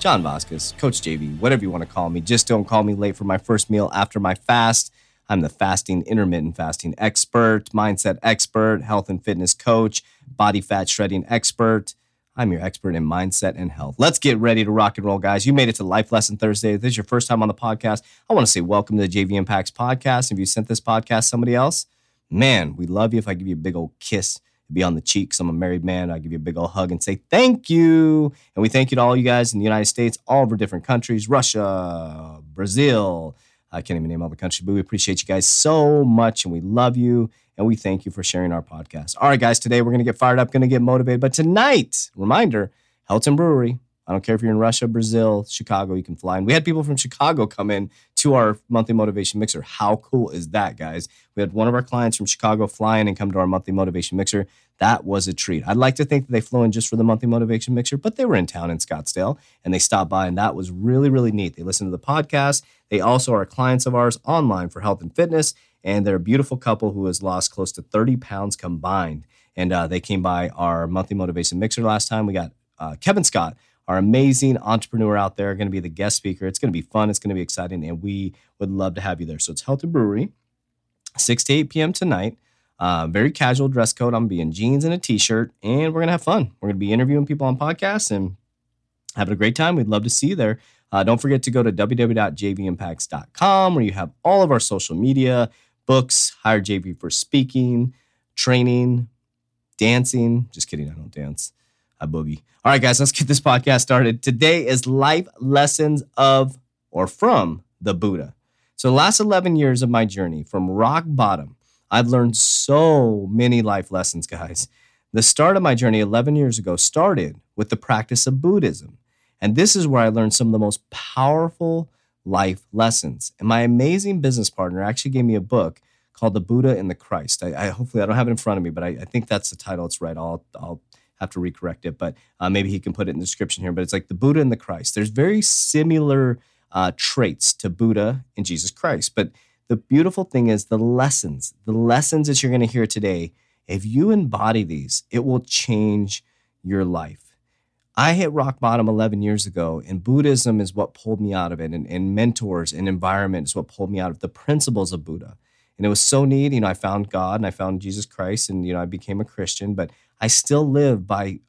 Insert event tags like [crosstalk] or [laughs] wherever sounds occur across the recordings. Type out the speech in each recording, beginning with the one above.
John Vasquez, Coach JV, whatever you want to call me. Just don't call me late for my first meal after my fast. I'm the fasting, intermittent fasting expert, mindset expert, health and fitness coach, body fat shredding expert. I'm your expert in mindset and health. Let's get ready to rock and roll, guys. You made it to Life Lesson Thursday. If this is your first time on the podcast, I want to say welcome to the JV Impacts podcast. If you sent this podcast somebody else, man, we love you. If I give you a big old kiss be on the cheeks. I'm a married man. I give you a big old hug and say thank you. And we thank you to all you guys in the United States, all over different countries, Russia, Brazil. I can't even name all the countries, but we appreciate you guys so much and we love you. And we thank you for sharing our podcast. All right, guys, today we're going to get fired up, going to get motivated. But tonight, reminder Helton Brewery, I don't care if you're in Russia, Brazil, Chicago, you can fly. And we had people from Chicago come in to our monthly motivation mixer. How cool is that, guys? We had one of our clients from Chicago fly in and come to our monthly motivation mixer. That was a treat. I'd like to think that they flew in just for the monthly motivation mixer, but they were in town in Scottsdale and they stopped by, and that was really, really neat. They listened to the podcast. They also are clients of ours online for health and fitness, and they're a beautiful couple who has lost close to 30 pounds combined. And uh, they came by our monthly motivation mixer last time. We got uh, Kevin Scott our amazing entrepreneur out there, going to be the guest speaker. It's going to be fun. It's going to be exciting, and we would love to have you there. So it's Helton Brewery, 6 to 8 p.m. tonight. Uh, very casual dress code. I'm being jeans and a t-shirt, and we're gonna have fun. We're gonna be interviewing people on podcasts and having a great time. We'd love to see you there. Uh, don't forget to go to www.jvimpacts.com where you have all of our social media, books, hire JV for speaking, training, dancing. Just kidding, I don't dance. I boogie. All right, guys, let's get this podcast started. Today is life lessons of or from the Buddha. So, the last 11 years of my journey from rock bottom, I've learned so many life lessons, guys. The start of my journey 11 years ago started with the practice of Buddhism. And this is where I learned some of the most powerful life lessons. And my amazing business partner actually gave me a book called The Buddha and the Christ. I, I hopefully I don't have it in front of me, but I, I think that's the title. It's right. I'll, I'll have to recorrect it, but uh, maybe he can put it in the description here. But it's like the Buddha and the Christ. There's very similar uh, traits to Buddha and Jesus Christ. But the beautiful thing is the lessons, the lessons that you're going to hear today, if you embody these, it will change your life. I hit rock bottom 11 years ago, and Buddhism is what pulled me out of it, and, and mentors and environment is what pulled me out of the principles of Buddha. And it was so neat. You know, I found God and I found Jesus Christ, and, you know, I became a Christian, but I still live by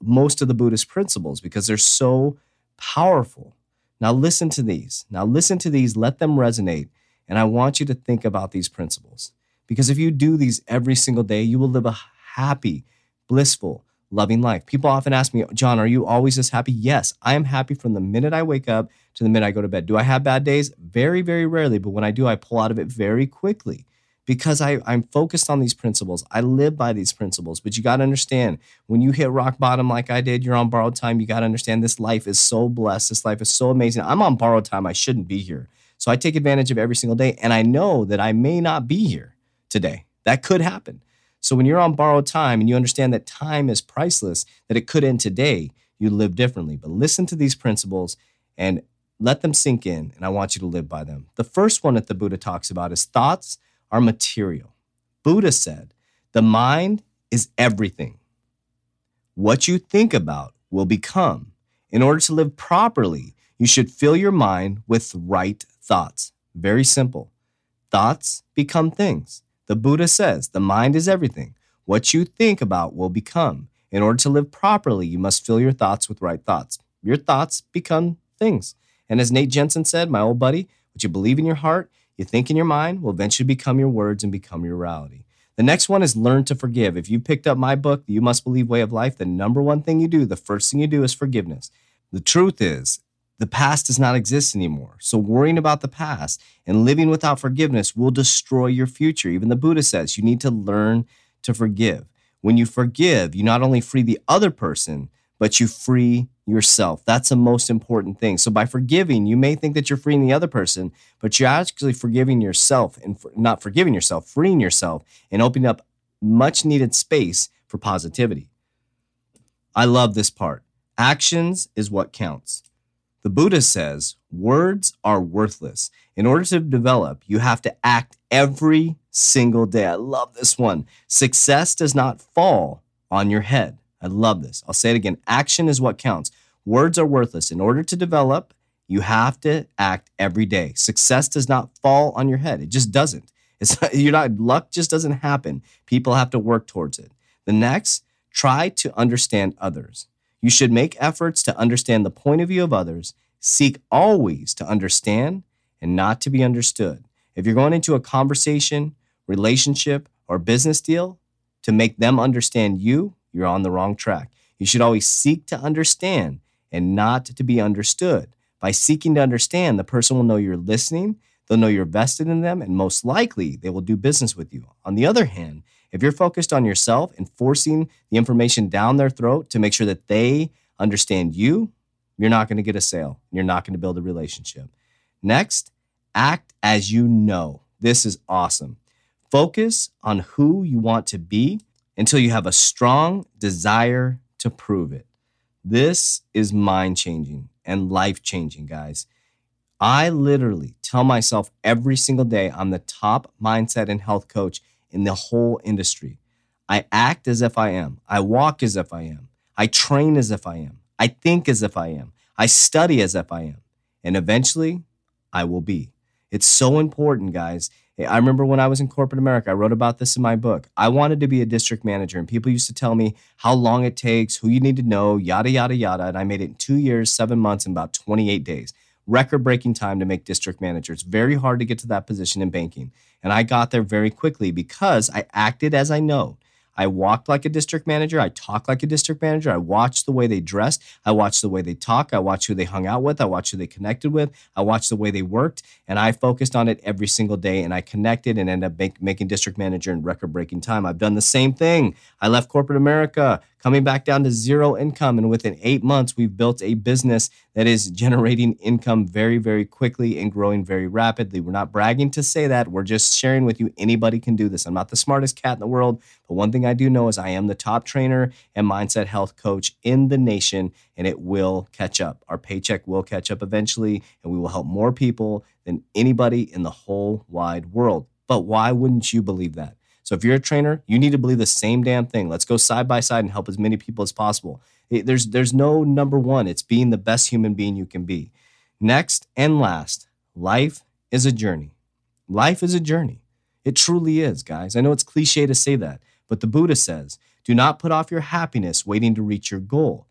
most of the Buddhist principles because they're so powerful. Now, listen to these. Now, listen to these, let them resonate. And I want you to think about these principles because if you do these every single day, you will live a happy, blissful, loving life. People often ask me, John, are you always this happy? Yes, I am happy from the minute I wake up to the minute I go to bed. Do I have bad days? Very, very rarely. But when I do, I pull out of it very quickly because I, I'm focused on these principles. I live by these principles. But you got to understand when you hit rock bottom like I did, you're on borrowed time. You got to understand this life is so blessed. This life is so amazing. I'm on borrowed time. I shouldn't be here. So I take advantage of every single day. And I know that I may not be here today. That could happen. So when you're on borrowed time and you understand that time is priceless, that it could end today, you live differently. But listen to these principles and let them sink in. And I want you to live by them. The first one that the Buddha talks about is thoughts are material. Buddha said, the mind is everything. What you think about will become. In order to live properly, you should fill your mind with right thoughts. Very simple. Thoughts become things. The Buddha says the mind is everything. What you think about will become. In order to live properly, you must fill your thoughts with right thoughts. Your thoughts become things. And as Nate Jensen said, my old buddy, what you believe in your heart you think in your mind will eventually become your words and become your reality. The next one is learn to forgive. If you picked up my book, the You Must Believe Way of Life, the number one thing you do, the first thing you do is forgiveness. The truth is, the past does not exist anymore. So worrying about the past and living without forgiveness will destroy your future. Even the Buddha says you need to learn to forgive. When you forgive, you not only free the other person, but you free yourself. That's the most important thing. So by forgiving, you may think that you're freeing the other person, but you're actually forgiving yourself and for, not forgiving yourself, freeing yourself and opening up much needed space for positivity. I love this part. Actions is what counts. The Buddha says words are worthless. In order to develop, you have to act every single day. I love this one. Success does not fall on your head. I love this. I'll say it again. Action is what counts. Words are worthless. In order to develop, you have to act every day. Success does not fall on your head. It just doesn't. It's [laughs] you're not luck just doesn't happen. People have to work towards it. The next, try to understand others. You should make efforts to understand the point of view of others. Seek always to understand and not to be understood. If you're going into a conversation, relationship, or business deal to make them understand you, you're on the wrong track. You should always seek to understand and not to be understood. By seeking to understand, the person will know you're listening, they'll know you're vested in them, and most likely they will do business with you. On the other hand, if you're focused on yourself and forcing the information down their throat to make sure that they understand you, you're not going to get a sale. You're not going to build a relationship. Next, act as you know. This is awesome. Focus on who you want to be until you have a strong desire to prove it. This is mind changing and life changing, guys. I literally tell myself every single day I'm the top mindset and health coach in the whole industry. I act as if I am. I walk as if I am. I train as if I am. I think as if I am. I study as if I am. And eventually, I will be. It's so important, guys. I remember when I was in corporate America, I wrote about this in my book. I wanted to be a district manager, and people used to tell me how long it takes, who you need to know, yada, yada, yada. And I made it in two years, seven months, and about 28 days. Record breaking time to make district manager. It's very hard to get to that position in banking. And I got there very quickly because I acted as I know. I walked like a district manager. I talked like a district manager. I watched the way they dressed. I watched the way they talk. I watched who they hung out with. I watched who they connected with. I watched the way they worked. And I focused on it every single day. And I connected and ended up make, making district manager in record breaking time. I've done the same thing. I left corporate America coming back down to zero income. And within eight months, we've built a business that is generating income very, very quickly and growing very rapidly. We're not bragging to say that. We're just sharing with you anybody can do this. I'm not the smartest cat in the world, but one thing I do know is I am the top trainer and mindset health coach in the nation, and it will catch up. Our paycheck will catch up eventually, and we will help more people than anybody in the whole wide world. But why wouldn't you believe that? So if you're a trainer, you need to believe the same damn thing. Let's go side by side and help as many people as possible. There's there's no number one. It's being the best human being you can be. Next and last, life is a journey. Life is a journey. It truly is, guys. I know it's cliche to say that, but the Buddha says, do not put off your happiness waiting to reach your goal.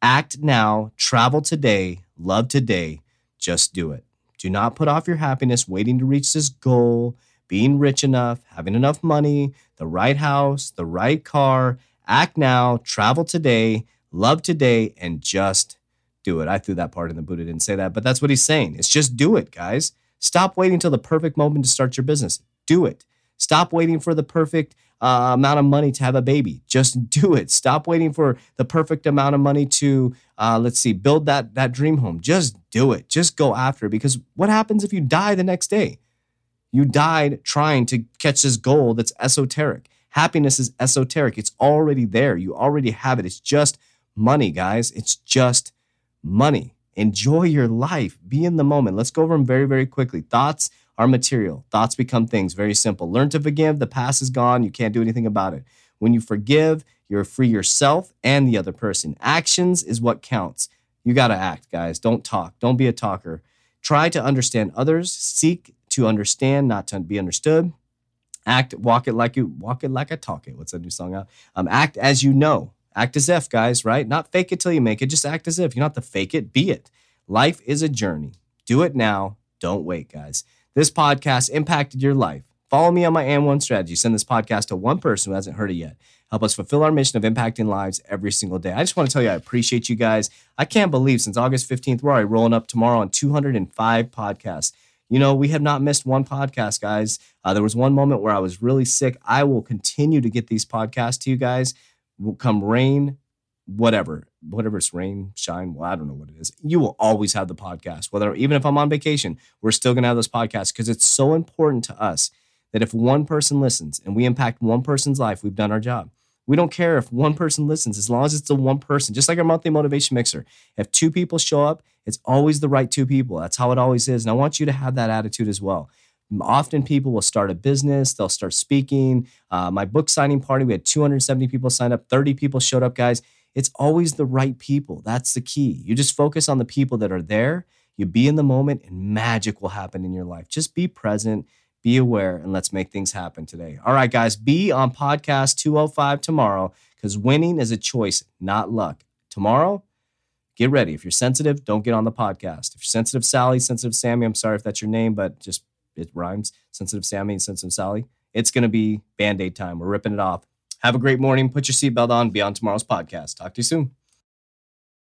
Act now, travel today, love today, just do it. Do not put off your happiness waiting to reach this goal being rich enough, having enough money, the right house, the right car. Act now, travel today, love today, and just do it. I threw that part in the Buddha didn't say that, but that's what he's saying. It's just do it, guys. Stop waiting until the perfect moment to start your business. Do it. Stop waiting for the perfect uh, amount of money to have a baby. Just do it. Stop waiting for the perfect amount of money to, uh, let's see, build that that dream home. Just do it. Just go after it. Because what happens if you die the next day? You died trying to catch this goal that's esoteric. Happiness is esoteric. It's already there. You already have it. It's just money, guys. It's just money. Enjoy your life. Be in the moment. Let's go over them very, very quickly. Thoughts are material. Thoughts become things. Very simple. Learn to forgive. The past is gone. You can't do anything about it. When you forgive, you're free yourself and the other person. Actions is what counts. You got to act, guys. Don't talk. Don't be a talker. Try to understand others. Seek to understand, not to be understood. Act, walk it like you walk it like I talk it. What's that new song out? Um, act as you know. Act as if, guys, right? Not fake it till you make it. Just act as if. You don't have to fake it, be it. Life is a journey. Do it now. Don't wait, guys. This podcast impacted your life. Follow me on my AND1 strategy. Send this podcast to one person who hasn't heard it yet. Help us fulfill our mission of impacting lives every single day. I just want to tell you, I appreciate you guys. I can't believe since August 15th, we're already rolling up tomorrow on 205 podcasts. You know, we have not missed one podcast, guys. Uh, there was one moment where I was really sick. I will continue to get these podcasts to you guys. Will come rain, whatever, whatever it's rain, shine, well, I don't know what it is. You will always have the podcast. Whether even if I'm on vacation, we're still gonna have this podcast because it's so important to us that if one person listens and we impact one person's life, we've done our job. We don't care if one person listens, as long as it's the one person, just like our monthly motivation mixer. If two people show up, it's always the right two people. That's how it always is. And I want you to have that attitude as well. Often people will start a business, they'll start speaking. Uh, my book signing party, we had 270 people sign up, 30 people showed up, guys. It's always the right people. That's the key. You just focus on the people that are there, you be in the moment, and magic will happen in your life. Just be present be aware and let's make things happen today. All right, guys, be on podcast 205 tomorrow because winning is a choice, not luck. Tomorrow, get ready. If you're sensitive, don't get on the podcast. If you're sensitive Sally, sensitive Sammy, I'm sorry if that's your name, but just it rhymes. Sensitive Sammy and sensitive Sally. It's going to be band aid time. We're ripping it off. Have a great morning. Put your seatbelt on. Be on tomorrow's podcast. Talk to you soon.